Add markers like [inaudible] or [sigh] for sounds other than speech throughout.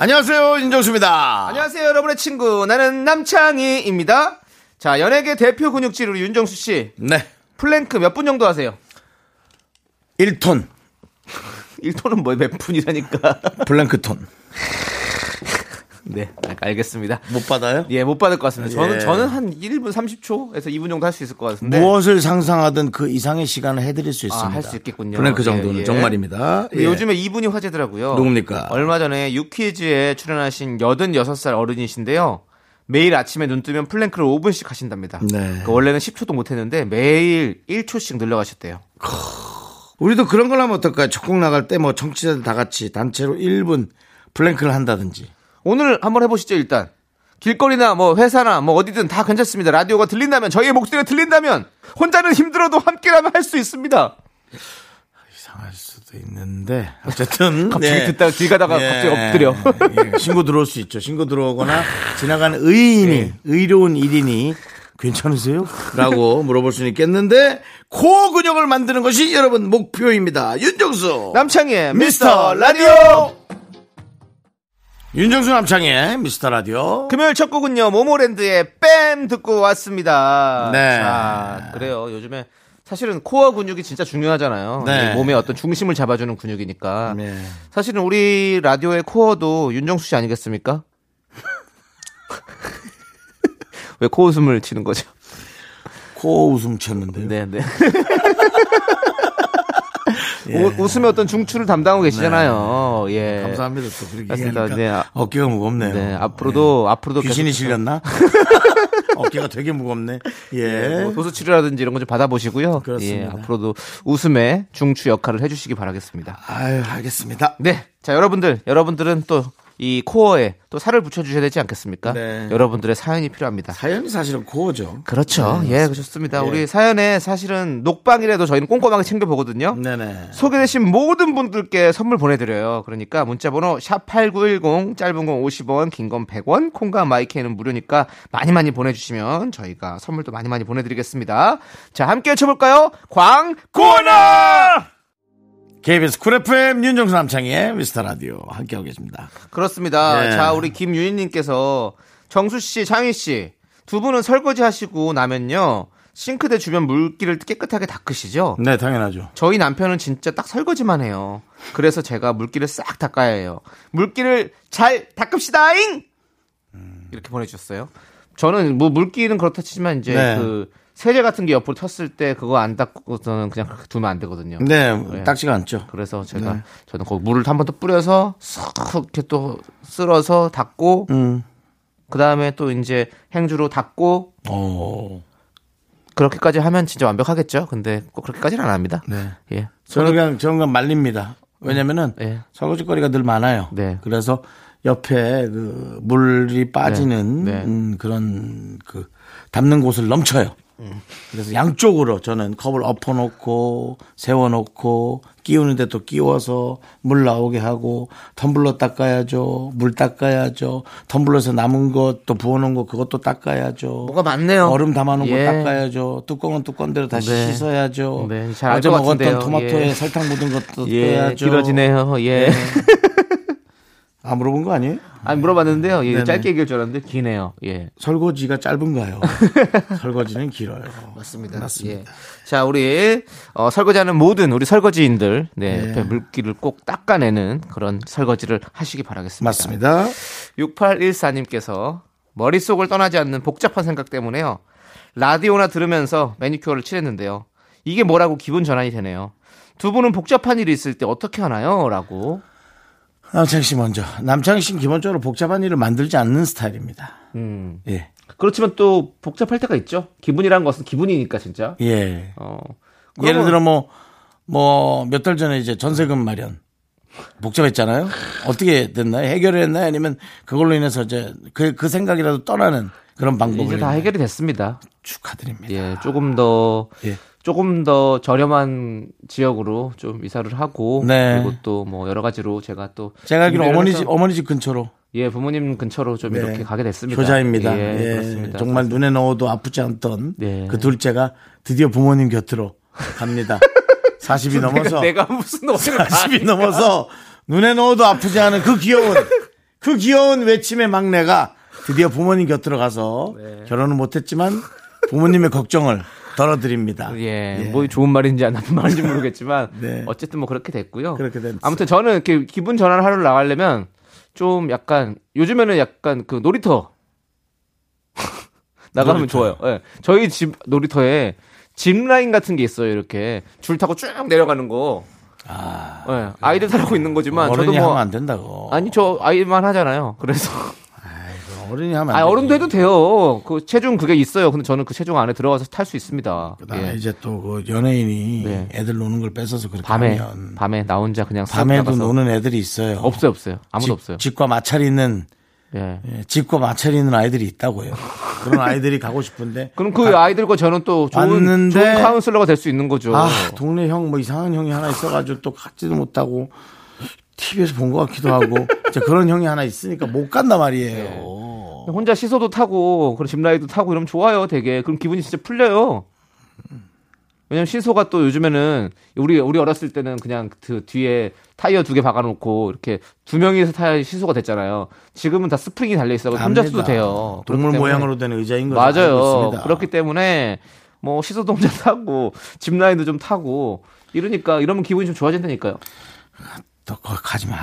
안녕하세요, 윤정수입니다. 안녕하세요, 여러분의 친구. 나는 남창희입니다. 자, 연예계 대표 근육질 우리 윤정수 씨. 네. 플랭크 몇 분 정도 하세요? 1톤. 1톤은 [laughs] 뭐 몇 분이라니까. 블랭크톤. 네, 알겠습니다. 못 받아요? 예, 못 받을 것 같습니다. 저는, 예. 저는 한 1분 30초에서 2분 정도 할 수 있을 것 같은데. 무엇을 상상하든 그 이상의 시간을 해드릴 수 있습니다. 아, 할 수 있겠군요. 블랭크 정도는 예, 예. 정말입니다. 예. 요즘에 이분이 화제더라고요. 누굽니까? 얼마 전에 유퀴즈에 출연하신 86살 어른이신데요. 매일 아침에 눈 뜨면 plank를 5분씩 하신답니다. 네. 그 원래는 10초도 못 했는데 매일 1초씩 늘려가셨대요. 우리도 그런 걸 하면 어떨까요? 첫 곡 나갈 때 뭐 청취자들 다 같이 단체로 1분 plank를 한다든지. 오늘 한번 해보시죠, 일단. 길거리나 뭐 회사나 뭐 어디든 다 괜찮습니다. 라디오가 들린다면, 저희의 목소리가 들린다면, 혼자는 힘들어도 함께라면 할 수 있습니다. 이상할 수도 있는데 어쨌든 [laughs] 갑자기 네. 듣다가 길 가다가 갑자기 엎드려. 예, 신고 들어올 수 있죠. 신고 들어오거나 지나가는 의인이 예. 의로운 일인이 괜찮으세요? 라고 물어볼 수는 있겠는데 코어 근육을 만드는 것이 여러분 목표입니다. 윤정수 남창희의 미스터 라디오 윤정수 남창의 미스터 라디오 금요일 첫 곡은요, 모모랜드의 뺨 듣고 왔습니다. 네. 자, 그래요. 요즘에 사실은 코어 근육이 진짜 중요하잖아요. 네. 이 몸의 어떤 중심을 잡아주는 근육이니까. 네. 사실은 우리 라디오의 코어도 윤정수 씨 아니겠습니까? [laughs] 왜 코웃음을 치는 거죠? 코 웃음 쳤는데요. 네, 네. [laughs] 우- 웃음의 어떤 중추를 담당하고 계시잖아요. 예. 네. 감사합니다. 또 그렇게. 얘기하니까 네, 아- 어깨가 무겁네요. 네, 앞으로도 앞으로도 귀신이 실렸나? [laughs] 어깨가 되게 무겁네. 예. 뭐 도수 치료라든지 이런 거 좀 받아보시고요. 그렇습니다. 예, 앞으로도 웃음의 중추 역할을 해주시기 바라겠습니다. 아유, 알겠습니다. 네, 자 여러분들, 여러분들은 또 이 코어에 또 살을 붙여주셔야 되지 않겠습니까? 네. 여러분들의 사연이 필요합니다. 사연이 사실은 코어죠. 그렇죠. 네, 예, 그렇습니다. 예. 우리 사연에 사실은 녹방이라도 저희는 꼼꼼하게 챙겨보거든요. 네네. 소개되신 모든 분들께 선물 보내드려요. 그러니까 문자번호 샵8910 짧은 건 50원, 긴 건 100원, 콩과 마이크는 무료니까 많이 많이 보내주시면 저희가 선물도 많이 많이 보내드리겠습니다. 자, 함께 외쳐볼까요? 광고나! KBS 쿨 FM 윤정수 남창희의 미스터 라디오 함께하고 계십니다. 그렇습니다. 네. 자, 우리 김유인님께서 정수 씨, 창희 씨 두 분은 설거지 하시고 나면요 싱크대 주변 물기를 깨끗하게 닦으시죠? 네, 당연하죠. 저희 남편은 진짜 딱 설거지만 해요. 그래서 제가 물기를 싹 닦아야 해요. 물기를 잘 닦읍시다잉! 이렇게 보내주셨어요. 저는 뭐 물기는 그렇다 치지만 이제 네. 그 세제 같은 게 옆으로 쳤을 때 그거 안 닦고서는 그냥 그렇게 두면 안 되거든요. 네, 네. 닦지가 않죠. 그래서 제가 저는 거기 물을 한 번 더 뿌려서 싹 이렇게 또 쓸어서 닦고 음. 그 다음에 또 이제 행주로 닦고 오. 그렇게까지 하면 진짜 완벽하겠죠. 근데 꼭 그렇게까지는 안 합니다. 네. 예. 저는 그냥, 저는 그냥 말립니다. 왜냐면은 예. 설거지거리가 늘 많아요. 네. 그래서 옆에 그 물이 빠지는 네. 네. 음, 그런 그 담는 곳을 넘쳐요. 그래서 양쪽으로 저는 컵을 엎어놓고 세워놓고 끼우는데 또 끼워서 물 나오게 하고 텀블러 닦아야죠. 물 닦아야죠. 텀블러에서 남은 것 또 부어놓은 거 그것도 닦아야죠. 뭐가 많네요. 얼음 담아놓은 예. 거 닦아야죠. 뚜껑은 뚜껑대로 다시 네. 씻어야 죠. 네, 잘알 어제 것 먹었던 같은데요. 토마토에 예. 설탕 묻은 것도 예, 빼야죠. 길어지네요. 예. 아 물어본 거 아니에요? 아니 물어봤는데요. 예. 짧게 얘기할 줄 알았는데 기네요. 예. 설거지가 짧은가요? [laughs] 설거지는 길어요. 맞습니다. 맞습니다. 예. 자, 우리 어, 설거지하는 모든 우리 설거지인들 네, 예. 옆에 물기를 꼭 닦아내는 그런 설거지를 하시기 바라겠습니다. 맞습니다. 6814님께서 머릿속을 떠나지 않는 복잡한 생각 때문에요. 라디오나 들으면서 매니큐어를 칠했는데요. 이게 뭐라고 기분 전환이 되네요. 두 분은 복잡한 일이 있을 때 어떻게 하나요? 라고. 남창희 씨 먼저. 남창희 씨는 기본적으로 복잡한 일을 만들지 않는 스타일입니다. 음. 예. 그렇지만 또 복잡할 때가 있죠. 기분이란 것은 기분이니까 진짜. 예. 어. 예를 들어 뭐, 뭐, 몇 달 전에 이제 전세금 마련. 복잡했잖아요. 어떻게 됐나요? 해결을 했나요? 아니면 그걸로 인해서 이제 그, 그 생각이라도 떠나는 그런 방법을 이제 다? 해결이 됐습니다. 축하드립니다. 예, 조금 더 예. 조금 더 저렴한 지역으로 좀 이사를 하고 네. 그리고 또 뭐 여러 가지로 제가 또 제가 알기로 어머니 집, 어머니 집 근처로 예 부모님 근처로 좀 네. 이렇게 가게 됐습니다. 효자입니다. 예, 예, 그렇습니다. 정말 눈에 넣어도 아프지 않던 네. 그 둘째가 드디어 부모님 곁으로 갑니다. [laughs] 40이 넘어서 내가 무슨 옷을 40이 넘어서 눈에 넣어도 아프지 않은 그 귀여운 그 귀여운 외침의 막내가 드디어 부모님 곁으로 가서 네. 결혼은 못했지만 부모님의 걱정을 덜어드립니다. 예, 뭐 좋은 말인지 안 나쁜 말인지 모르겠지만 [laughs] 네. 어쨌든 뭐 그렇게 됐고요. 그렇게 됐어요. 아무튼 저는 이렇게 기분 전환을 하러 나가려면 좀 약간 요즘에는 약간 그 놀이터 [laughs] 나가면 놀이터요? 좋아요. 예. 저희 집 놀이터에 짚 라인 같은 게 있어요. 이렇게 줄 타고 쭉 내려가는 거. 아, 예. 아이들 타라고 있는 거지만 저도 뭐 하면 안 된다고. 아니 저 아이만 하잖아요. 그래서 어른이 하면 안 아. 어른도 해도 돼요. 그 체중 그게 있어요. 근데 저는 그 체중 안에 들어가서 탈 수 있습니다. 그다음에 예. 이제 또 그 연예인이 네. 애들 노는 걸 뺏어서 그렇게 밤에 하면 밤에 나 혼자 그냥 쓱 밤에도. 노는 애들이 있어요. 없어요 없어요 아무도 집, 없어요. 집과 마찰이 있는 예. 예, 집과 마찰이 있는 아이들이 있다고요. 그런 아이들이 가고 싶은데 [laughs] 그럼 그 아이들과 저는 또 좋은, 왔는데- 좋은 카운슬러가 될 수 있는 거죠. 아 동네 형 뭐 이상한 형이 하나 있어가지고 또 갖지도 못하고 TV에서 본 것 같기도 하고 [laughs] 그런 형이 하나 있으니까 못 간단 말이에요. 혼자 시소도 타고 그런 짚라이도 타고 이러면 좋아요 되게. 그럼 기분이 진짜 풀려요. 왜냐면 시소가 또 요즘에는 우리 우리 어렸을 때는 그냥 그 뒤에 타이어 두 개 박아놓고 이렇게 두 명이서 타야 시소가 됐잖아요. 지금은 다 스프링이 달려 있어 혼자 써도 돼요. 동물 모양으로 된 의자인 걸 알고 맞아요. 그렇기 때문에 뭐 시소도 혼자 타고 짚라인도 좀 타고 이러니까 이러면 기분이 좀 좋아진다니까요. 너 거기 가지 마.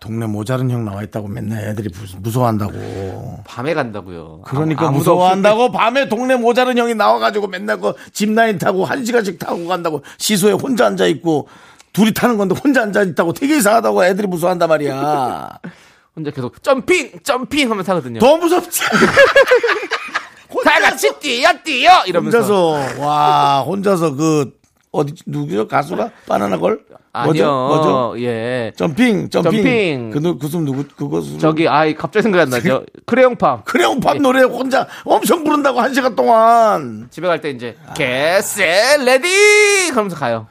동네 모자른 형 나와 있다고 맨날 애들이 무- 무서워한다고. 밤에 간다고요. 그러니까 아무도 무서워한다고? 밤에 동네 모자른 형이 나와가지고 맨날 그 짚라인 타고 한 시간씩 타고 간다고. 시소에 혼자 앉아 있고 둘이 타는 건데 혼자 앉아 있다고. 되게 이상하다고 애들이 무서워한단 말이야. [laughs] 혼자 계속 점핑 점핑 하면서 하거든요. 더 무섭지. [laughs] 다 같이 뛰어 뛰어! 이러면서. 혼자서. 와 혼자서 그 어디 누구죠? 가수가? 바나나걸? 뭐죠? 아니요. 뭐죠? 예. 점핑 점핑. 점핑. 그 누- 그숨 누구 그거 수 저기 아이 갑자기 생각이 안 나죠. 크레용팜 그래요 밥 노래 혼자 엄청 부른다고 한 시간 동안. 집에 갈 때 이제 개쎄 레디 하면서 가요.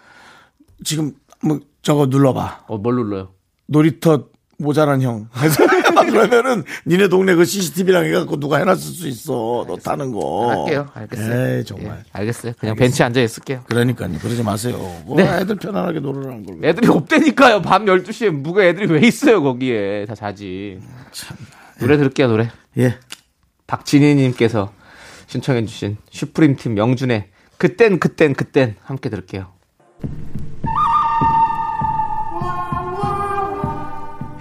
지금 뭐 저거 눌러봐. 어 뭘 눌러요? 놀이터 모자란 형. [laughs] 그러면은 니네 동네 그 CCTV랑 해갖고 누가 해놨을 수 있어. 너 타는 거. 할게요. 알겠어요. 에이 정말. 예, 알겠어요. 그냥 벤치에 앉아 있을게요. 그러니까요. 그러지 마세요. 뭐 네. 애들 편안하게 놀으라는 걸 애들이 없다니까요. 밤 12시에 누가 애들이 왜 있어요 거기에. 다 자지. 노래 들을게요 노래. 예. 박진희님께서 신청해주신 슈프림 팀 영준의 그땐 그땐 그땐 함께 들을게요.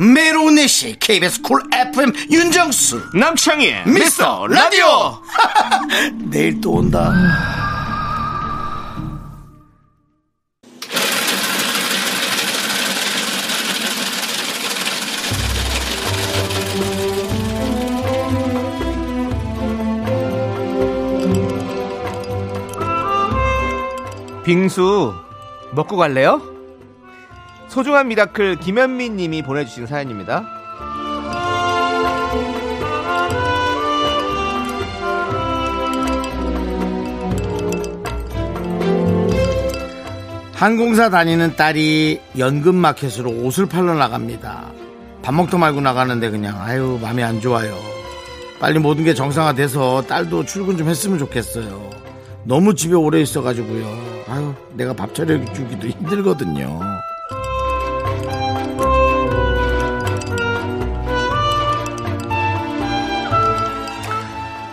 매일 오후 4시 KBS 쿨 FM 윤정수. 남창희의 미스터 라디오. [laughs] 내일 또 온다. 빙수 먹고 갈래요? 소중한 미라클 김현민 님이 보내주신 사연입니다. 항공사 다니는 딸이 연금마켓으로 옷을 팔러 나갑니다. 밥 먹도 말고 나가는데 그냥 아유 마음이 안 좋아요. 빨리 모든 게 정상화돼서 딸도 출근 좀 했으면 좋겠어요. 너무 집에 오래 있어가지고요. 아유 내가 밥 차려 주기도 힘들거든요.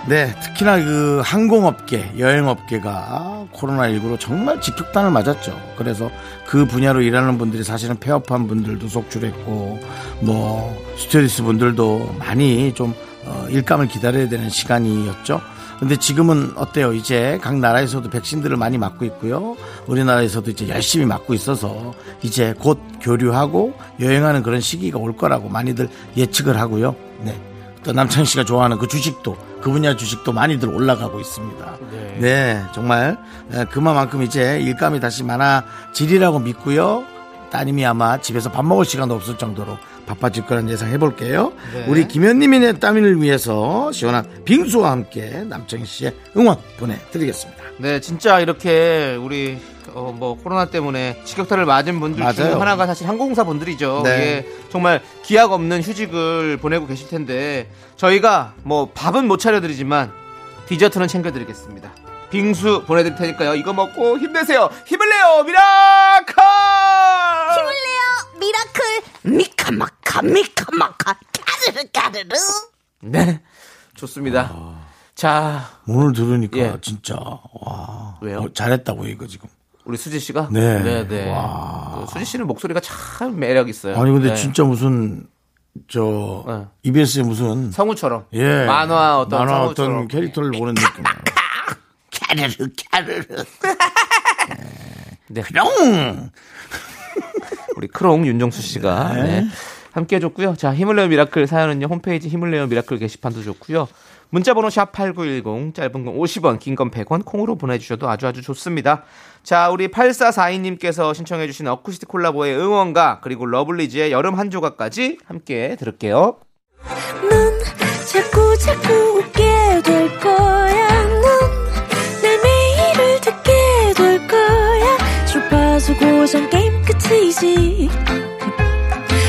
네, 특히나 그 항공업계, 여행업계가 코로나19로 정말 직격탄을 맞았죠. 그래서 그 분야로 일하는 분들이 사실은 폐업한 분들도 속출했고, 뭐, 스튜어디스 분들도 많이 좀, 어, 일감을 기다려야 되는 시간이었죠. 근데 지금은 어때요? 이제 각 나라에서도 백신들을 많이 맞고 있고요. 우리나라에서도 이제 열심히 맞고 있어서 이제 곧 교류하고 여행하는 그런 시기가 올 거라고 많이들 예측을 하고요. 네. 또 남창희 씨가 좋아하는 그 주식도 그 분야 주식도 많이들 올라가고 있습니다. 네, 정말 에, 그만큼 이제 일감이 다시 많아지리라고 믿고요. 따님이 아마 집에서 밥 먹을 시간도 없을 정도로 바빠질 거란 예상 해 볼게요. 네. 우리 김현님의 따님을 위해서 시원한 빙수와 함께 남창희 씨의 응원 보내드리겠습니다. 네, 진짜 이렇게 우리 어, 뭐 코로나 때문에 직격탄을 맞은 분들 맞아요. 하나가 사실 항공사 분들이죠. 네. 예, 정말 기약 없는 휴직을 보내고 계실 텐데 저희가 뭐 밥은 못 차려드리지만 디저트는 챙겨드리겠습니다. 빙수 보내드릴 테니까요. 이거 먹고 힘내세요. 힘을 내요, miracle! 힘을 내요 miracle 미카마카 미카마카 까르르 까르르 네, 좋습니다. 자, 오늘 들으니까 예. 진짜 와 왜요? 어, 잘했다고 이거 지금. 우리 수지 씨가 네. 네, 네. 와. 그 수지 씨는 목소리가 참 매력 있어요. 아니 근데 네. 진짜 무슨 저 네. EBS의 무슨 성우처럼 예 만화 어떤 만화 성우처럼 어떤 캐릭터를 보는 [laughs] 느낌이에요. 까르르 까르르 네. 뿅! 우리 크롱 윤정수 씨가 네. 함께 해줬고요. 자, 힘을 내요 miracle 사연은요. 홈페이지 힘을 내요 miracle 게시판도 좋고요. 문자번호 샵 8910 짧은 건 50원 긴 건 100원 콩으로 보내주셔도 아주 아주 좋습니다. 자 우리 8442님께서 신청해 주신 어쿠스틱 콜라보의 응원가 그리고 러블리즈의 여름 한 조각까지 함께 들을게요. 넌 자꾸 자꾸 웃게 될 거야 넌내 매일을 듣게 될 거야 주파수 고정 게임 끝이지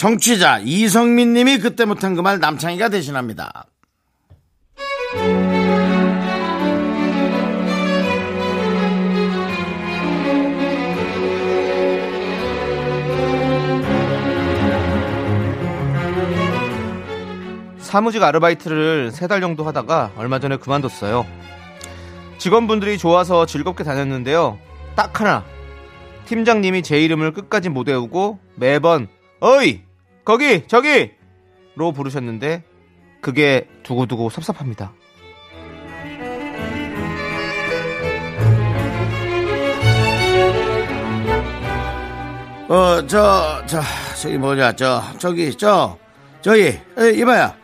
정취자 이성민 님이 그때 못한 그 말 남창희가 대신합니다. 사무직 아르바이트를 세 달 정도 하다가 얼마 전에 그만뒀어요. 직원분들이 좋아서 즐겁게 다녔는데요. 딱 하나. 팀장님이 제 이름을 끝까지 못 외우고 매번 어이 거기 저기 로 부르셨는데 그게 두고두고 섭섭합니다. 어, 저, 저, 저기 뭐냐, 저, 저기, 저, 저기, 에, 이봐야.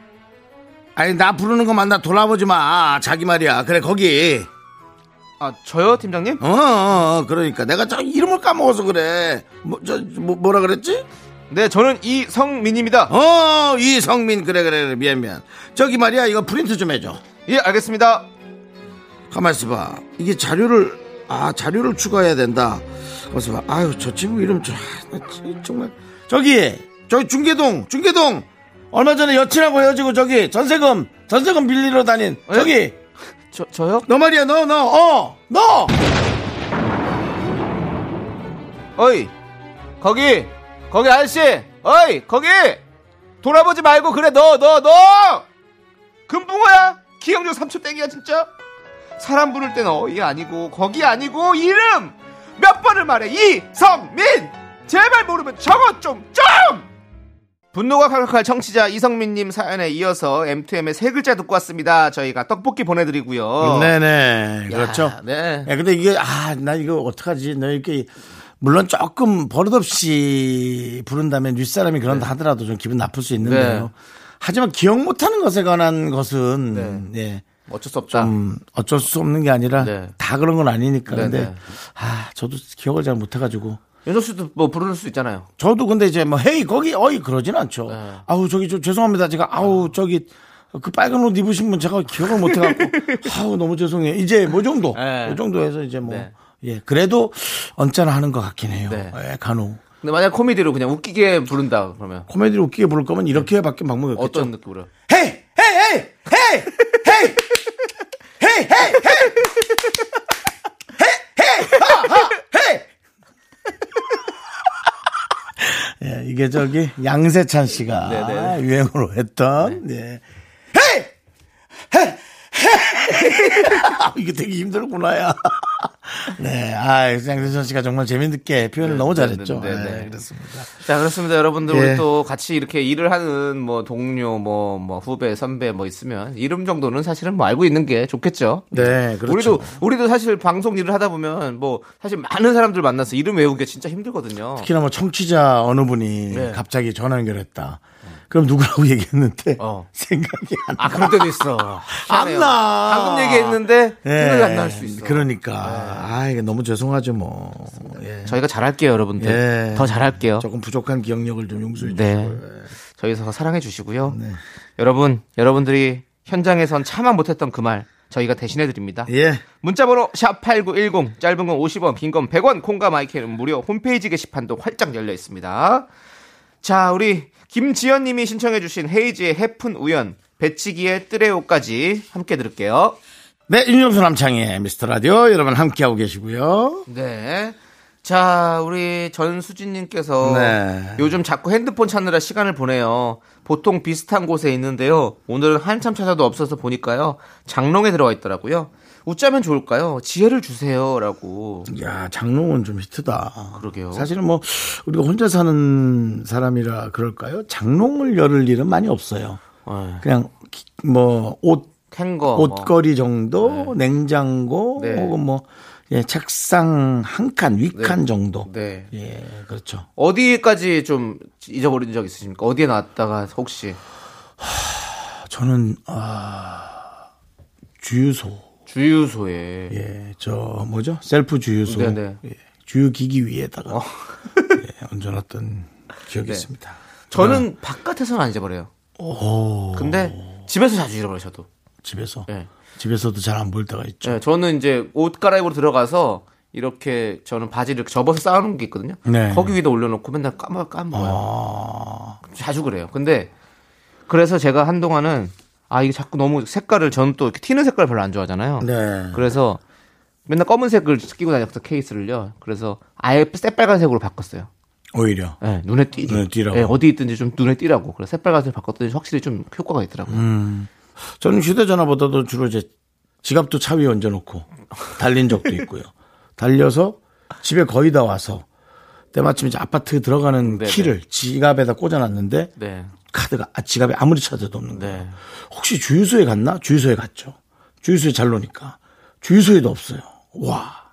아니, 나 부르는 것만 나 돌아보지 마. 자기 말이야. 그래, 거기. 아 저요 팀장님? 어, 어, 어, 그러니까. 내가 저 이름을 까먹어서 그래. 뭐, 저, 뭐, 뭐라 그랬지? 네 저는 이성민입니다. 어, 이성민. 그래, 그래, 그래. 미안, 미안. 저기 말이야. 이거 프린트 좀 해줘. 예 알겠습니다. 가만 있어 봐. 이게 자료를, 아, 자료를 추가해야 된다. 가만 봐. 아유, 저 친구 이름 좀, 아, 정말. 저기, 저기 중계동, 중계동. 얼마 전에 여친하고 헤어지고 저기 전세금, 전세금 빌리러 다닌 저기. 저 저요? 너 말이야, 너, 너, 어, 너! 어이 거기 거기 아저씨 어이 거기 돌아보지 말고 그래 너 너 너 금붕어야 기억력 3초 땡이야 진짜 사람 부를 땐 어이 아니고 거기 아니고 이름 몇 번을 말해 이성민 제발 모르면 저것 좀좀 분노가 칼칼 청취자 이성민님 사연에 이어서 M2M의 세 글자 듣고 왔습니다. 저희가 떡볶이 보내드리고요. 네네. 그렇죠. 야, 네. 야, 근데 이게, 아, 나 이거 어떡하지. 너 이렇게, 물론 조금 버릇없이 부른다면 윗사람이 그런다 하더라도 좀 기분 나쁠 수 있는데요. 네. 하지만 기억 못하는 것에 관한 것은, 예. 어쩔 수 없다. 좀 어쩔 수 없는 게 아니라 네. 다 그런 건 아니니까. 네, 근데, 네. 아, 저도 기억을 잘 못해가지고. 윤정 씨도 뭐 부를 수 있잖아요. 저도 근데 이제 뭐, 헤이, 거기, 어이, 그러진 않죠. 네. 아우, 저기 좀 죄송합니다. 제가, 아우, 저기, 그 빨간 옷 입으신 분 제가 기억을 못 해갖고 [laughs] 아우 너무 죄송해요. 이제 뭐 정도, 네. 그 정도에서 이제 뭐 네. 예, 그래도 언짢아 하는 것 같긴 해요. 네. 예, 간혹. 근데 만약 코미디로 그냥 웃기게 부른다 그러면 코미디로 웃기게 부를 거면 이렇게밖에 방법이 없겠죠. 어떤 느낌으로? 헤이 헤이 헤이 헤이 헤이 헤이 헤이 헤이 헤이 하 하 헤이 예, 이게 저기 양세찬 씨가 네네. 유행으로 했던 예. 헤이 헤이 헤이 이게 되게 힘들구나야. 네, 아 양세찬 씨가 정말 재밌게 표현을 너무 잘했죠. 네, 네, 네. 네, 그렇습니다. 자 그렇습니다 여러분들 예. 우리 또 같이 이렇게 일을 하는 뭐 동료 뭐 뭐 후배 선배 뭐 있으면 이름 정도는 사실은 뭐 알고 있는 게 좋겠죠. 네, 그렇죠. 우리도 우리도 사실 방송 일을 하다 보면 뭐 사실 많은 사람들 만나서 이름 외우기 진짜 힘들거든요. 특히나 뭐 청취자 어느 분이 네. 갑자기 전화 연결했다. 그럼 누구라고 [laughs] 얘기했는데 어. 생각이 안 나. 아 그럴 때도 있어. 안. 나. 방금 얘기했는데 예. 생각이 안 날 수 있어. 네. 그러니까 아 이게 너무 죄송하죠 뭐. 예. 저희가 잘할게요 여러분들. 예. 더 잘할게요. 조금 부족한 기억력을 좀 용서해 네. 주시고요. 저희 더 사랑해 주시고요. 네. 여러분, 여러분들이 현장에선 차마 못했던 그 말 저희가 대신해 드립니다. 예. 문자번호 샵 #8910 짧은 건 50원, 긴 건 100원, 콩과 마이크는 무료. 홈페이지 게시판도 활짝 열려 있습니다. 자, 우리 김지연님이 신청해주신 헤이지의 해픈 우연, 배치기의 뜨레오까지 함께 들을게요. 네, 윤정수 남창의 미스터 라디오 여러분 함께하고 계시고요. 네. 자, 우리 전수진님께서 네. 요즘 자꾸 핸드폰 찾느라 시간을 보내요. 보통 비슷한 곳에 있는데요. 오늘은 한참 찾아도 없어서 보니까요. 장롱에 들어가 있더라고요. 웃자면 좋을까요? 지혜를 주세요라고. 야, 장롱은 좀 히트다. 그러게요. 사실은 뭐 우리가 혼자 사는 사람이라 그럴까요? 장롱을 열을 일은 많이 없어요. 어, 그냥 뭐옷 탱거. 옷걸이 정도, 냉장고 네. 혹은 뭐 예, 책상 한 칸, 위칸 정도. 네. 예, 그렇죠. 어디까지 좀 잊어버린 적 있으십니까? 어디에 놨다가 혹시 저는 아 주유소. 주유소에 예, 저 뭐죠? 셀프 주유소. 네네. 예, 주유 기기 위에다가 어. 예, 얹어놨던 기억이 네. 있습니다. 저는 바깥에서는 안 잊어버려요. 오, 근데 집에서 자주 잃어버려요, 저도. 집에서 네. 집에서도 잘 안 보일 때가 있죠. 네, 저는 이제 옷 갈아입으러 들어가서 이렇게 저는 바지를 접어서 쌓아놓은 게 있거든요. 네. 거기 위에다 올려놓고 맨날 까먹 까먹어요. 아, 자주 그래요. 근데 그래서 제가 한동안은 아 이게 자꾸 너무 색깔을 저는 또 이렇게 튀는 색깔 별로 안 좋아하잖아요. 네. 그래서 맨날 검은색을 끼고 다녔어 케이스를요. 그래서 아예 새빨간색으로 바꿨어요. 오히려. 네, 눈에 띄게. 눈에 띄라고. 네, 어디 있든지 좀 눈에 띄라고. 그래서 새빨간색 바꿨더니 확실히 좀 효과가 있더라고요. 음. 저는 휴대전화보다도 주로 이제 지갑도 차 위에 얹어놓고 달린 적도 [laughs] 있고요. 달려서 집에 거의 다 와서 때마침 이제 아파트 들어가는 네네. 키를 지갑에다 꽂아놨는데 네. 카드가 아, 지갑에 아무리 찾아도 없는 거예요. 네. 혹시 주유소에 갔나? 주유소에 갔죠. 주유소에 잘 노니까 주유소에도 없어요. 와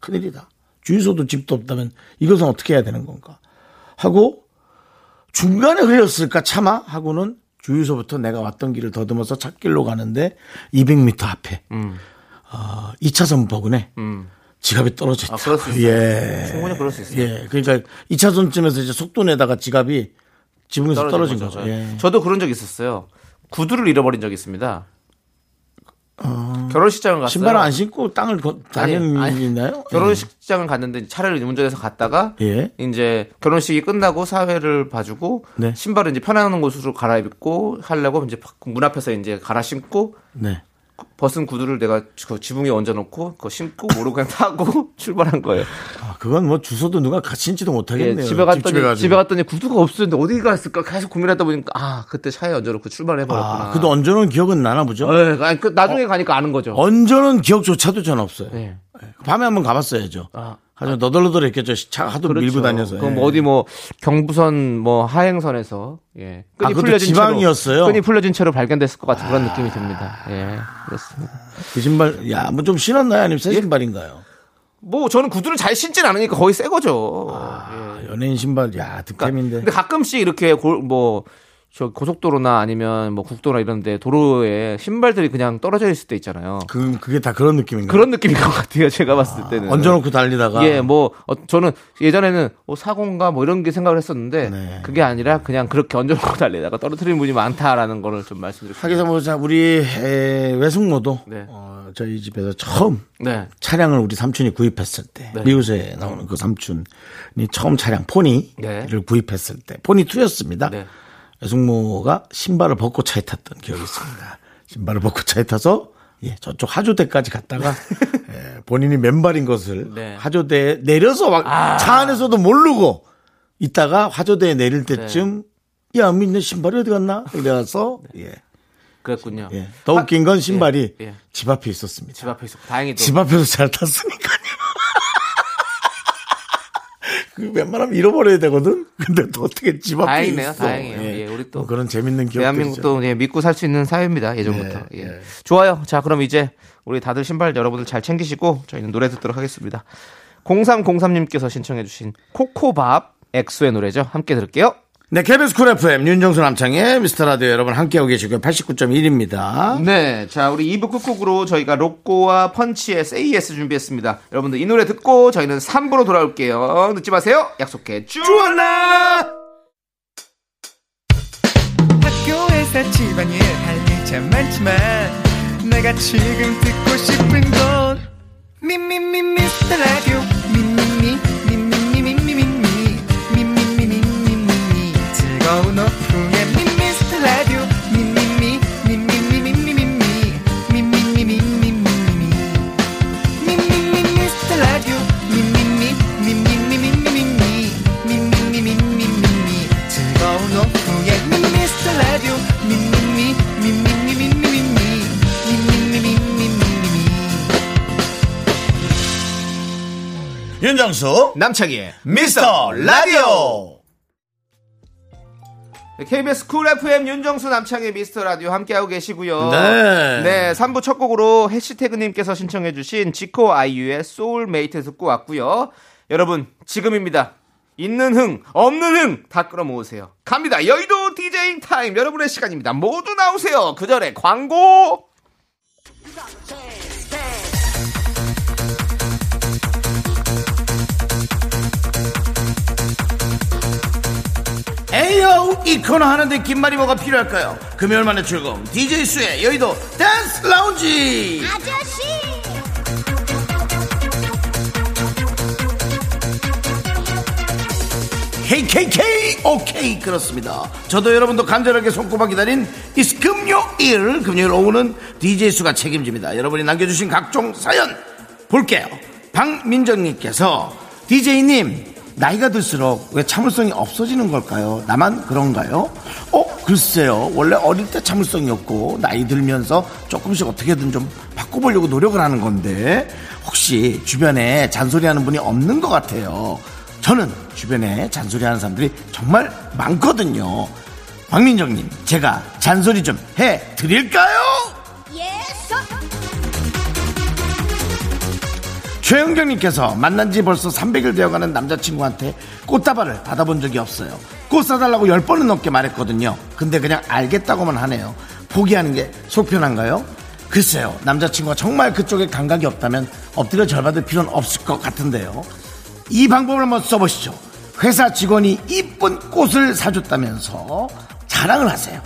큰일이다. 주유소도 집도 없다면 이것은 어떻게 해야 되는 건가? 하고 중간에 흘렸을까 차마 하고는 주유소부터 내가 왔던 길을 더듬어서 찾길로 가는데 200m 앞에 어, 2차선 버근에 음. 지갑이 떨어져 있다. 아, 수 있어요. 예. 충분히 그럴 수 있어요. 예. 그러니까 2차선쯤에서 이제 속도 내다가 지갑이 지붕에서 떨어진, 거죠. 예. 저도 그런 적 있었어요. 구두를 잃어버린 적이 있습니다. 결혼식장을 갔어요. 어. 신발을 안 신고 땅을 있나요? 결혼식장을 갔는데 차를 운전해서 갔다가 예. 이제 결혼식이 끝나고 사회를 봐주고 네. 신발을 이제 편안한 곳으로 갈아입고 하려고 이제 문 앞에서 이제 갈아 신고 네. 벗은 구두를 내가 그 지붕에 얹어놓고 그거 신고 모르고 그냥 타고 [laughs] 출발한 거예요. 아, 그건 뭐 주소도 누가 같이 신지도 예, 못하겠네요. 집에 갔더니 집에 갔더니 구두가 없었는데 어디 갔을까 계속 고민하다 보니까 아 그때 차에 얹어놓고 출발해 버렸구나. 아, 그도 얹어놓은 기억은 나나 보죠? 예, 아니, 그 나중에 가니까 아는 거죠. 얹어놓은 기억조차도 전 없어요. 예. 밤에 한번 가봤어야죠. 아. 하지만 너덜너덜했겠죠. 차 하도 밀고 다녀서. 그럼 예. 뭐 어디 뭐 경부선 뭐 하행선에서 예 끈이 아, 풀려진 지방이었어요? 채로 끈이 풀려진 채로 발견됐을 것 같은 그런 느낌이 듭니다. 예 그렇습니다. 그 신발, 야, 뭐 좀 신었나요? 아니면 새 예? 신발인가요? 뭐 저는 구두를 잘 신진 않으니까 거의 새 거죠. 예. 아, 연예인 신발, 야, 득템인데. 근데 가끔씩 이렇게 골, 뭐 저 고속도로나 아니면 뭐 국도나 이런데 도로에 신발들이 그냥 떨어져 있을 때 있잖아요. 그, 그게 다 그런 느낌인가요? 그런 느낌인 것 같아요. 제가 봤을 때는. 얹어놓고 달리다가. 예, 뭐 어, 저는 예전에는 뭐 사고인가 뭐 이런 게 생각을 했었는데 네. 그게 아니라 그냥 그렇게 얹어놓고 [laughs] 달리다가 떨어뜨리는 분이 많다라는 거를 좀 말씀드리고 하기서 뭐, 자, 우리, 에, 외숙모도, 네. 어, 저희 집에서 처음 네. 차량을 우리 삼촌이 구입했을 때, 네. 미우새에 나오는 그 삼촌이 처음 차량 포니를 네. 구입했을 때, 포니 2였습니다. 네. 외숙모가 신발을 벗고 차에 탔던 기억이 있습니다. 신발을 벗고 차에 타서 예, 저쪽 하조대까지 갔다가 [laughs] 예, 본인이 맨발인 것을 네. 하조대에 내려서 막차 안에서도 모르고 있다가 하조대에 내릴 때쯤 야, 민네 신발이 어디 갔나? 이래서 예. 그랬군요. 예. 더 웃긴 건 신발이 예, 예. 집 앞에 있었습니다. 집 앞에 있었고 다행히도 집 앞에서 잘 탔으니까요. 그 웬만하면 잃어버려야 되거든. [laughs] 근데 또 어떻게 집 앞에 다행이네요. 있어. 다행이에요. 예, 우리 또 뭐 그런 재밌는 기억들이죠. 대한민국도 예, 믿고 살 수 있는 사회입니다. 예전부터. 예, 예. 예. 좋아요. 자, 그럼 이제 우리 다들 신발 여러분들 잘 챙기시고 저희는 노래 듣도록 하겠습니다. 0303님께서 신청해주신 Ko Ko Bop 엑소의 노래죠. 함께 들을게요. 네, KBS 쿨 FM 윤정수 남창희의 미스터 라디오 여러분 함께하고 계시고요. 89.1입니다. 네. 자, 우리 2부 끝곡으로 저희가 로꼬와 펀치의 Yes 준비했습니다. 여러분들 이 노래 듣고 저희는 3부로 돌아올게요. 늦지 마세요. 약속해. 쭉! 주원아! 학교에서 집안일 할일참 많지만 내가 지금 듣고 싶은 건 미미미 미스터 라디오 윤정수 남창희의 미스터 라디오. 네, KBS 쿨 FM 윤정수 남창희의 미스터 라디오 함께하고 계시고요. 네. 네, 3부 첫 곡으로 해시태그님께서 신청해주신 지코 아이유의 소울메이트 듣고 왔고요. 여러분, 지금입니다. 있는 흥, 없는 흥, 다 끌어 모으세요. 갑니다. 여의도 디제잉 타임. 여러분의 시간입니다. 모두 나오세요. 그 전에 광고! 에이요 이 코너 하는데 긴말이 뭐가 필요할까요? 금요일 만의 즐거움 DJ 수의 여의도 댄스 라운지. 아저씨! KKK 오케이 그렇습니다. 저도 여러분도 간절하게 손꼽아 기다린 이 금요일 금요일 오후는 DJ 수가 책임집니다. 여러분이 남겨주신 각종 사연 볼게요. 박민정님께서 DJ님 나이가 들수록 왜 참을성이 없어지는 걸까요? 나만 그런가요? 어 글쎄요 원래 어릴 때 참을성이 없고 나이 들면서 조금씩 어떻게든 좀 바꿔보려고 노력을 하는 건데 혹시 주변에 잔소리하는 분이 없는 것 같아요 저는 주변에 잔소리하는 사람들이 정말 많거든요. 박민정님, 제가 잔소리 좀 해 드릴까요? 최영경님께서 만난 지 벌써 300일 되어가는 남자친구한테 꽃다발을 받아본 적이 없어요. 꽃 사달라고 10번은 넘게 말했거든요. 근데 그냥 알겠다고만 하네요. 포기하는 게 속편한가요? 글쎄요. 남자친구가 정말 그쪽에 감각이 없다면 엎드려 절 받을 필요는 없을 것 같은데요. 이 방법을 한번 써보시죠. 회사 직원이 이쁜 꽃을 사줬다면서 자랑을 하세요.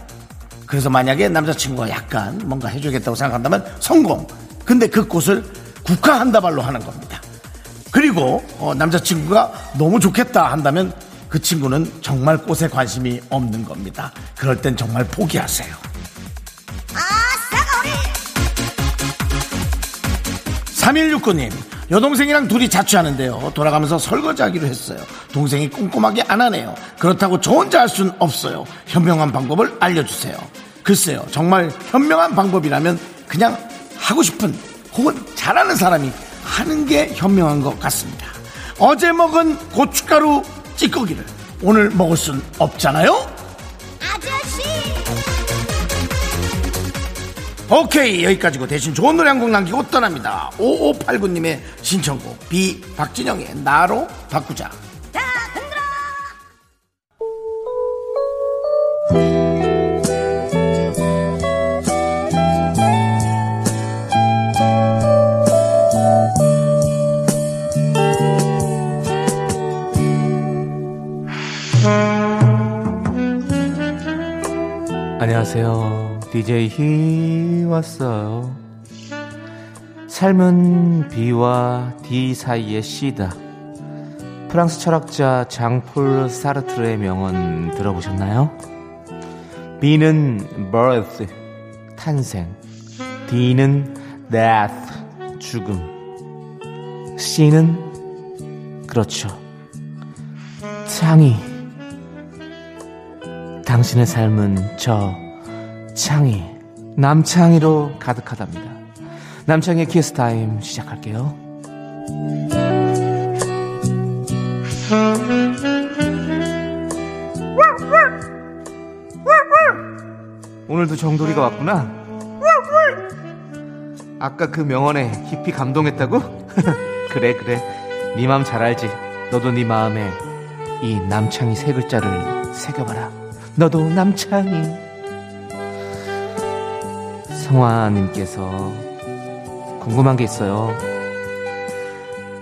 그래서 만약에 남자친구가 약간 뭔가 해주겠다고 생각한다면 성공. 근데 그 꽃을 국화 한 다발로 하는 겁니다. 그리고 어, 남자친구가 너무 좋겠다 한다면 그 친구는 정말 꽃에 관심이 없는 겁니다. 그럴 땐 정말 포기하세요. 아싸 3169님, 여동생이랑 둘이 자취하는데요. 돌아가면서 설거지하기로 했어요. 동생이 꼼꼼하게 안 하네요. 그렇다고 저 혼자 할 수는 없어요. 현명한 방법을 알려주세요. 글쎄요, 정말 현명한 방법이라면 그냥 하고 싶은 혹은 잘하는 사람이 하는 게 현명한 것 같습니다. 어제 먹은 고춧가루 찌꺼기를 오늘 먹을 순 없잖아요? 아저씨 오케이 여기까지고 대신 좋은 노래 한 곡 남기고 떠납니다 5589님의 신청곡 비 박진영의 나로 바꾸자 안녕하세요. DJ 히 왔어요. 삶은 B와 D 사이의 C다. 프랑스 철학자 장폴 사르트르의 명언 들어보셨나요? B는 birth, 탄생. D는 death, 죽음. C는 그렇죠. 창희. 당신의 삶은 저 창희, 남창희로 가득하답니다. 남창희의 키스 타임 시작할게요. 오늘도 정돌이가 왔구나. 아까 그 명언에 깊이 감동했다고? [laughs] 그래 그래. 네 마음 잘 알지. 너도 네 마음에 이 남창희 세 글자를 새겨봐라. 너도 남창희. 성화님께서 궁금한 게 있어요.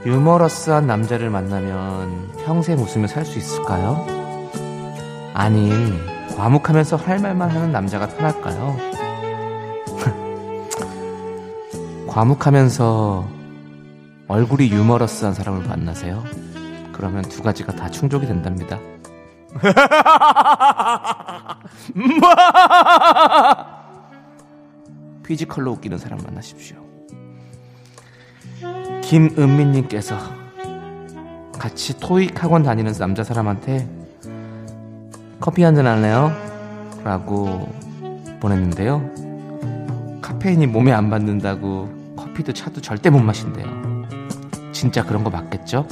유머러스한 남자를 만나면 평생 웃으며 살 수 있을까요? 아님 과묵하면서 할 말만 하는 남자가 편할까요? [laughs] 과묵하면서 얼굴이 유머러스한 사람을 만나세요. 그러면 두 가지가 다 충족이 된답니다. [laughs] [laughs] 피지컬로 웃기는 사람 만나십시오. 김은미님께서 같이 토익 학원 다니는 남자 사람한테 커피 한 잔 할래요? 라고 보냈는데요. 카페인이 몸에 안 받는다고 커피도 차도 절대 못 마신대요. 진짜 그런 거 맞겠죠?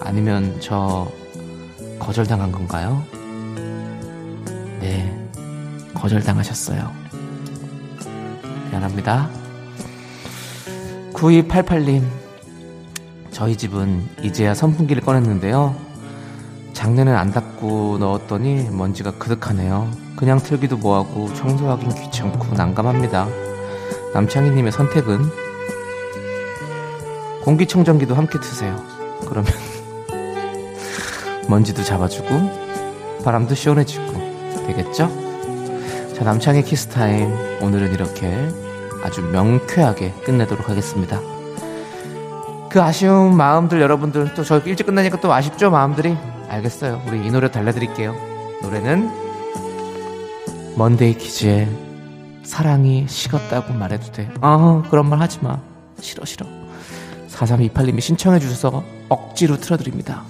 아니면 저 거절당한 건가요? 네, 거절당하셨어요. 미안합니다. 9288님, 저희 집은 이제야 선풍기를 꺼냈는데요. 작년엔 안 닦고 넣었더니 먼지가 그득하네요. 그냥 틀기도 뭐하고 청소하긴 귀찮고 난감합니다. 남창희님의 선택은 공기청정기도 함께 트세요. 그러면 [laughs] 먼지도 잡아주고 바람도 시원해지고 되겠죠? 자 남창희 키스타임 오늘은 이렇게 아주 명쾌하게 끝내도록 하겠습니다. 그 아쉬운 마음들 여러분들 또 저 일찍 끝나니까 또 아쉽죠 마음들이 알겠어요. 우리 이 노래 달려드릴게요. 노래는 먼데이 키즈의 사랑이 식었다고 말해도 돼. 아 그런 말 하지 마. 싫어 싫어. 4328님이 신청해 주셔서 억지로 틀어드립니다.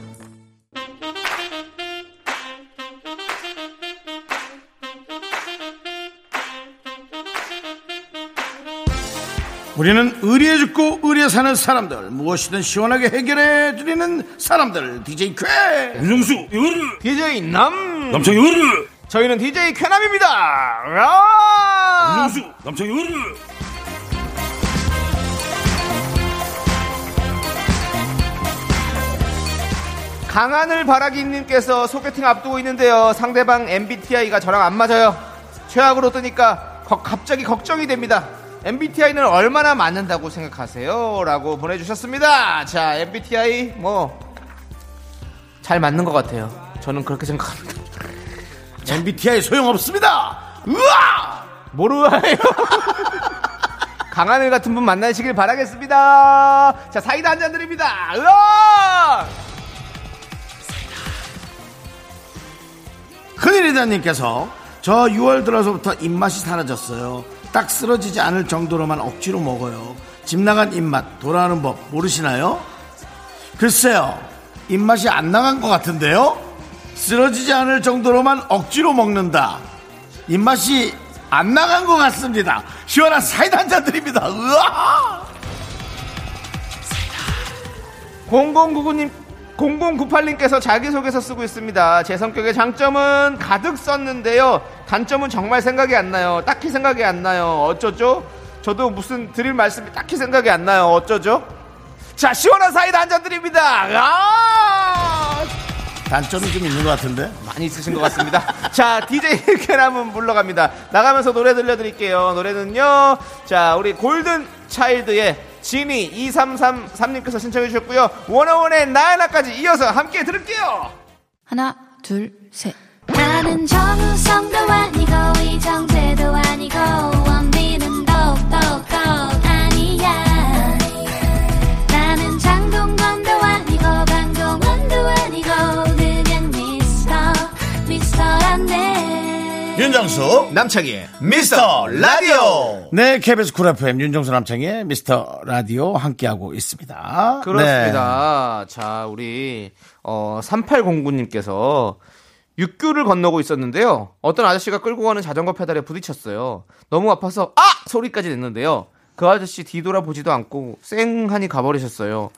우리는 의리에 죽고 의리에 사는 사람들 무엇이든 시원하게 해결해 드리는 사람들 DJ 쾌 윤정수 요르 DJ 남 남창희 요르 저희는 DJ 쾌남입니다. 아! 윤정수 남창희 요르 강하늘 바라기님께서 소개팅 앞두고 있는데요. 상대방 MBTI가 저랑 안 맞아요. 최악으로 뜨니까 거- 갑자기 걱정이 됩니다. MBTI는 얼마나 맞는다고 생각하세요? 라고 보내주셨습니다. 자, MBTI 뭐 잘 맞는 것 같아요. 저는 그렇게 생각합니다. MBTI 소용없습니다 으아 모르아요. 강하늘 같은 분 만나시길 바라겠습니다. 자, 사이다 한 잔 드립니다. 으아! 큰일이다님께서 저 6월 들어서부터 입맛이 사라졌어요 딱 쓰러지지 않을 정도로만 억지로 먹어요 집 나간 입맛 돌아오는 법 모르시나요? 글쎄요 입맛이 안 나간 것 같은데요 쓰러지지 않을 정도로만 억지로 먹는다 입맛이 안 나간 것 같습니다 시원한 사이다 한 잔 드립니다 으아 0099님 0098님께서 자기소개서 쓰고 있습니다. 제 성격의 장점은 가득 썼는데요. 단점은 정말 생각이 안 나요. 딱히 생각이 안 나요. 어쩌죠? 저도 무슨 드릴 말씀이 딱히 생각이 안 나요. 어쩌죠? 자, 시원한 사이다 한 잔 드립니다. 아! 단점이 좀 있는 것 같은데 많이 있으신 것 같습니다. [laughs] 자, DJ 캐남은 물러갑니다. 나가면서 노래 들려드릴게요. 노래는요. 자, 우리 골든 차일드의 지니 2333님께서 신청해 주셨고요. 원어원의 나야나까지 이어서 함께 들을게요. 하나, 둘, 셋. 나 나는 정우성도 아니고 이정재도 아니고 원빈은 더욱더 아니야 나는 장동건도 아니고 강동원도 아니고 그냥 미스터 미스터란데 윤정수 남창희의 미스터 라디오. 네, KBS 쿨 FM 윤정수 남창희의 미스터 라디오 함께하고 있습니다. 그렇습니다. 자, 우리 어 3809님께서 육교를 건너고 있었는데요. 어떤 아저씨가 끌고 가는 자전거 페달에 부딪혔어요. 너무 아파서 아! 소리까지 냈는데요. 그 아저씨 뒤돌아보지도 않고 쌩하니 가버리셨어요.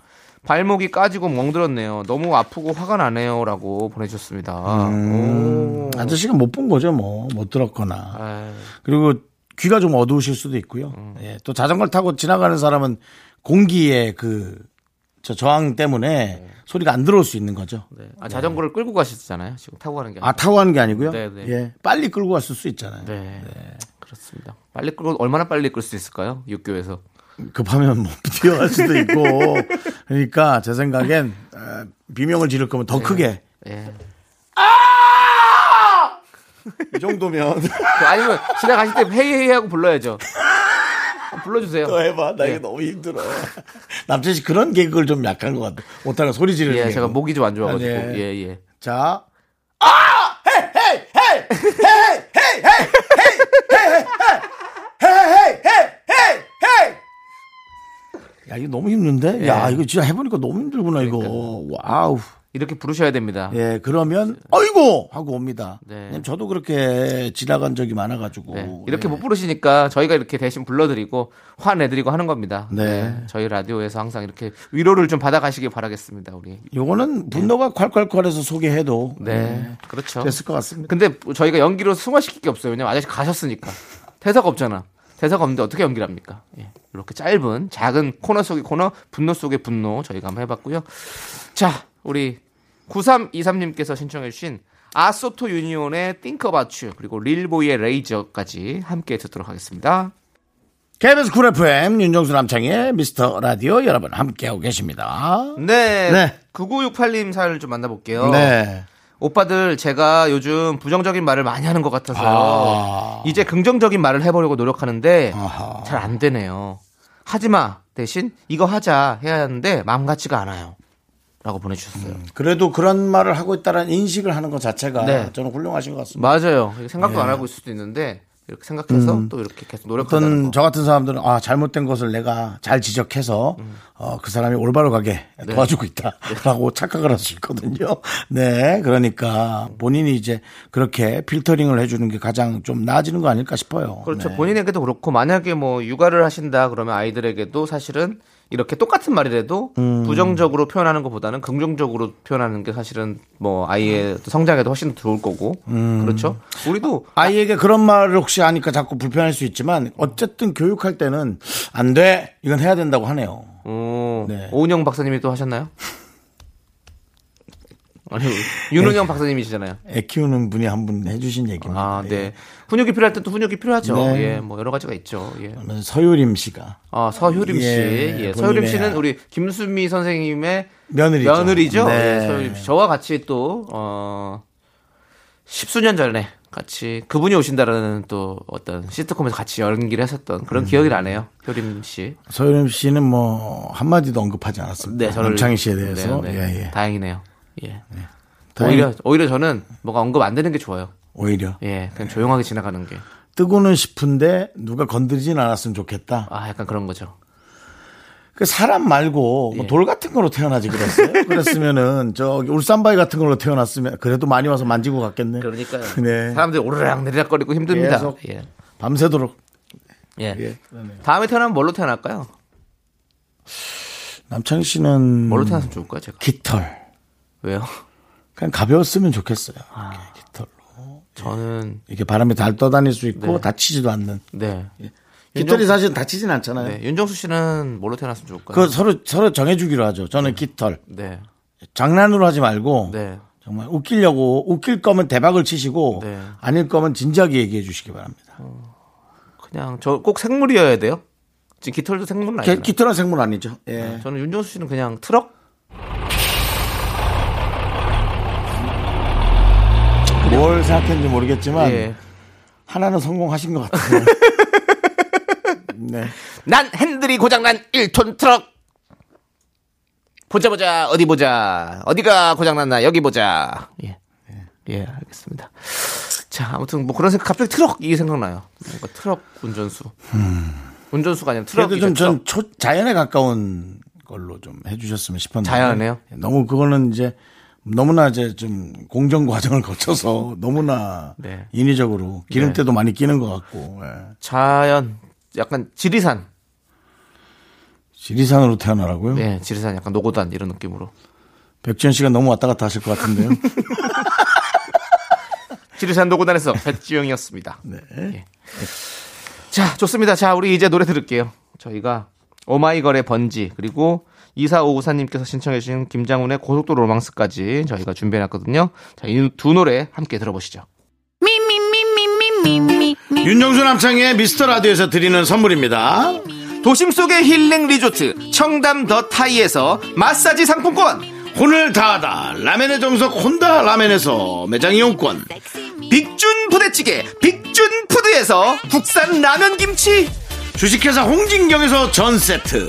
발목이 까지고 멍들었네요. 너무 아프고 화가 나네요라고 보내주셨습니다. 오. 네. 아저씨가 못 본 거죠, 뭐. 못 들었거나. 아이, 그리고 귀가 좀 어두우실 수도 있고요. 예, 또 자전거를 타고 지나가는 사람은 공기의 그, 저 저항 때문에 소리가 안 들어올 수 있는 거죠. 네. 아, 자전거를 끌고 가셨잖아요. 지금 타고 가는 게 아니라. 아, 타고 가는 게 아니고요? 네, 네. 예, 빨리 끌고 갔을 수 있잖아요. 네. 그렇습니다. 빨리 끌고 얼마나 빨리 끌 수 있을까요? 육교에서. 급하면 뭐 [laughs] 뛰어갈 수도 있고. 그러니까 제 생각엔 어, 비명을 지를 거면 더 크게. 예. 이 정도면. [laughs] 그 아니면 지나가실 때 헤이헤이 하고 불러야죠. [laughs] 불러주세요. 또 해봐. 나 예. 이거 너무 힘들어. 남철 씨 그런 개그를 좀 약한 것 같아. 못하는 소리 지르는 예, 개그. 제가 목이 좀 안 좋아가지고. 아, 네. 예, 예. 자. 아! 헤이, 헤이, 헤이! 헤이, 헤이, 헤이! 헤이, 헤이, 헤이! 헤이, 헤이, 헤이! 야, 이거 너무 힘든데? 야, 예. 이거 진짜 해보니까 너무 힘들구나, 이거. 와우. 이렇게 부르셔야 됩니다. 예, 그러면, 어이구! 하고 옵니다. 네. 저도 그렇게 지나간 적이 많아가지고. 네. 이렇게 예. 못 부르시니까 저희가 이렇게 대신 불러드리고 화내드리고 하는 겁니다. 네. 저희 라디오에서 항상 이렇게 위로를 좀 받아가시길 바라겠습니다, 우리. 요거는 분노가 콸콸콸해서 소개해도. 네. 예, 그렇죠. 됐을 것 같습니다. 근데 저희가 연기로 승화시킬 게 없어요. 왜냐면 아저씨 가셨으니까. 대사가 없잖아. 대사가 없는데 어떻게 연기를 합니까? 예. 이렇게 짧은 작은 코너 속의 코너, 분노 속의 분노 저희가 한번 해봤고요. 자, 우리 9323님께서 신청해주신 아소토 유니온의 Think About You 그리고 릴보이의 레이저까지 함께 듣도록 하겠습니다. KBS 쿨 FM 윤정수 남창희의 미스터 라디오 여러분 함께하고 계십니다. 네. 네. 9968님 사연을 좀 만나볼게요. 네. 오빠들 제가 요즘 부정적인 말을 많이 하는 것 같아서 아. 이제 긍정적인 말을 해보려고 노력하는데. 잘 안 되네요. 하지마 대신 이거 하자 해야 하는데 마음 같지가 않아요. 라고 보내주셨어요. 그래도 그런 말을 하고 있다는 인식을 하는 것 자체가 네. 저는 훌륭하신 것 같습니다. 맞아요. 생각도 예. 안 하고 있을 수도 있는데 이렇게 생각해서 또 이렇게 계속 노력하는 어떤. 저 같은 사람들은 아 잘못된 것을 내가 잘 지적해서 어, 그 사람이 올바로 가게 도와주고 있다라고 착각을 할 수 있거든요. [laughs] 네, 그러니까 본인이 이제 그렇게 필터링을 해주는 게 가장 좀 나아지는 거 아닐까 싶어요. 그렇죠. 네. 본인에게도 그렇고 만약에 뭐 육아를 하신다 그러면 아이들에게도 사실은 이렇게 똑같은 말이라도 음. 부정적으로 표현하는 것보다는 긍정적으로 표현하는 게 사실은 뭐 아이의 또 성장에도 훨씬 더 좋을 거고 음. 그렇죠. 우리도 아이에게 그런 말을 혹시 하니까 자꾸 불편할 수 있지만 어쨌든 교육할 때는 안 돼. 이건 해야 된다고 하네요. 어, 네. 오은영 박사님이 또 하셨나요? 아니 윤은영 박사님이시잖아요. 애 키우는 분이 한 분 해주신 얘기입니다. 아, 네. 훈육이 필요할 땐또 훈육이 필요하죠. 네. 예, 뭐 여러 가지가 있죠. 예. 서유림 씨가 아, 서효림 씨. 예, 예, 서효림 씨는 우리 김수미 선생님의 며느리죠. 며느리죠. 네. 예, 서효림 씨. 저와 같이 또, 어, 십수년 전에 같이 그분이 오신다라는 또 어떤 시트콤에서 같이 연기를 했었던 음. 그런 기억이 나네요. 효림 씨. 서유림 씨는 뭐 한마디도 언급하지 않았습니다. 네, 저를. 남창희 씨에 대해서 네, 네. 예, 예. 다행이네요. 예. 다행히- 오히려, 오히려 저는 뭐가 언급 안 되는 게 좋아요. 오히려 예, 그냥 조용하게 지나가는 게. 뜨고는 싶은데 누가 건드리진 않았으면 좋겠다. 아, 약간 그런 거죠. 그 사람 말고 예. 뭐돌 같은 거로 태어나지 그랬어요. [laughs] 그랬으면은 저기 울산바위 같은 걸로 태어났으면 그래도 많이 와서 만지고 갔겠네. 그러니까요. [laughs] 네. 사람들이 오르락 내리락거리고 힘듭니다. 계속. 예. 밤새도록 예. 예. 다음에 태어나면 뭘로 태어날까요? 남창희 씨는 뭘로 태어났으면 좋을까요, 제가? 깃털. 왜요? 그냥 가벼웠으면 좋겠어요. 아. 깃털로 저는 이렇게 바람에 잘 떠다닐 수 있고 네. 다치지도 않는. 네. 깃털이 사실 다치진 않잖아요. 네. 윤정수 씨는 뭘로 태어났으면 좋을까요? 그 서로 서로 정해주기로 하죠. 저는 깃털. 네. 장난으로 하지 말고 네. 정말 웃기려고 웃길 거면 대박을 치시고 네. 아닐 거면 진지하게 얘기해 주시기 바랍니다. 그냥 저 꼭 생물이어야 돼요? 지금 깃털도 생물은 기- 아니잖아요. 깃털은 생물 아니죠. 예. 저는 윤정수 씨는 그냥 트럭? 그리고 뭘 생각했는지 모르겠지만 예. 하나는 성공하신 것 같아요. [laughs] 네. 난 핸들이 고장난 1톤 트럭. 보자 보자 어디 보자 어디가 고장났나 여기 보자. 예, 예 알겠습니다. 자 아무튼 뭐 그런 생각 갑자기 트럭이 생각나요. 뭔가 트럭 운전수. 운전수가 아니라 그래도. 좀 트럭. 전 초, 자연에 가까운 걸로 좀 해주셨으면 싶었는데. 자연에요? 너무 그거는 이제 너무나 이제 좀 공정 과정을 거쳐서 너무나 네. 인위적으로 기름때도 많이 끼는 것 같고. 예. 자연 약간 지리산. 지리산으로 태어나라고요? 예, 지리산 약간 노고단 이런 느낌으로. 백지현 씨가 너무 왔다 갔다 하실 것 같은데요. [laughs] 지리산 노고단에서 백지영이었습니다. 네. 예. 자, 좋습니다. 자, 우리 이제 노래 들을게요. 저희가 오마이걸의 번지 그리고 2454님께서 신청해주신 김장훈의 고속도로 로망스까지 저희가 준비해놨거든요. 자, 이 두 노래 함께 들어보시죠. 윤정수 남창의 미스터 라디오에서 드리는 선물입니다. 도심 속의 힐링 리조트 청담 더 타이에서 마사지 상품권 혼을 다하다 라멘의 정석 혼다 라멘에서 매장 이용권 빅준 부대찌개 빅준 푸드에서 국산 라면 김치 주식회사 홍진경에서 전 세트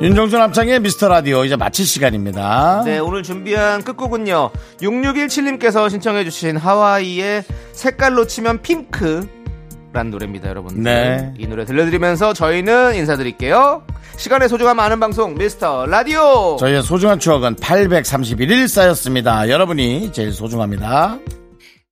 윤정수 남창희의 미스터 라디오 이제 마칠 시간입니다 네, 오늘 준비한 끝곡은요. 6617님께서 신청해 주신 하와이의 색깔로 치면 핑크. 란 노래입니다, 여러분. 네. 이 노래 들려드리면서 저희는 인사드릴게요. 시간의 소중함 아는 방송, 미스터 라디오. 저희의 소중한 추억은 831일 쌓였습니다 여러분이 제일 소중합니다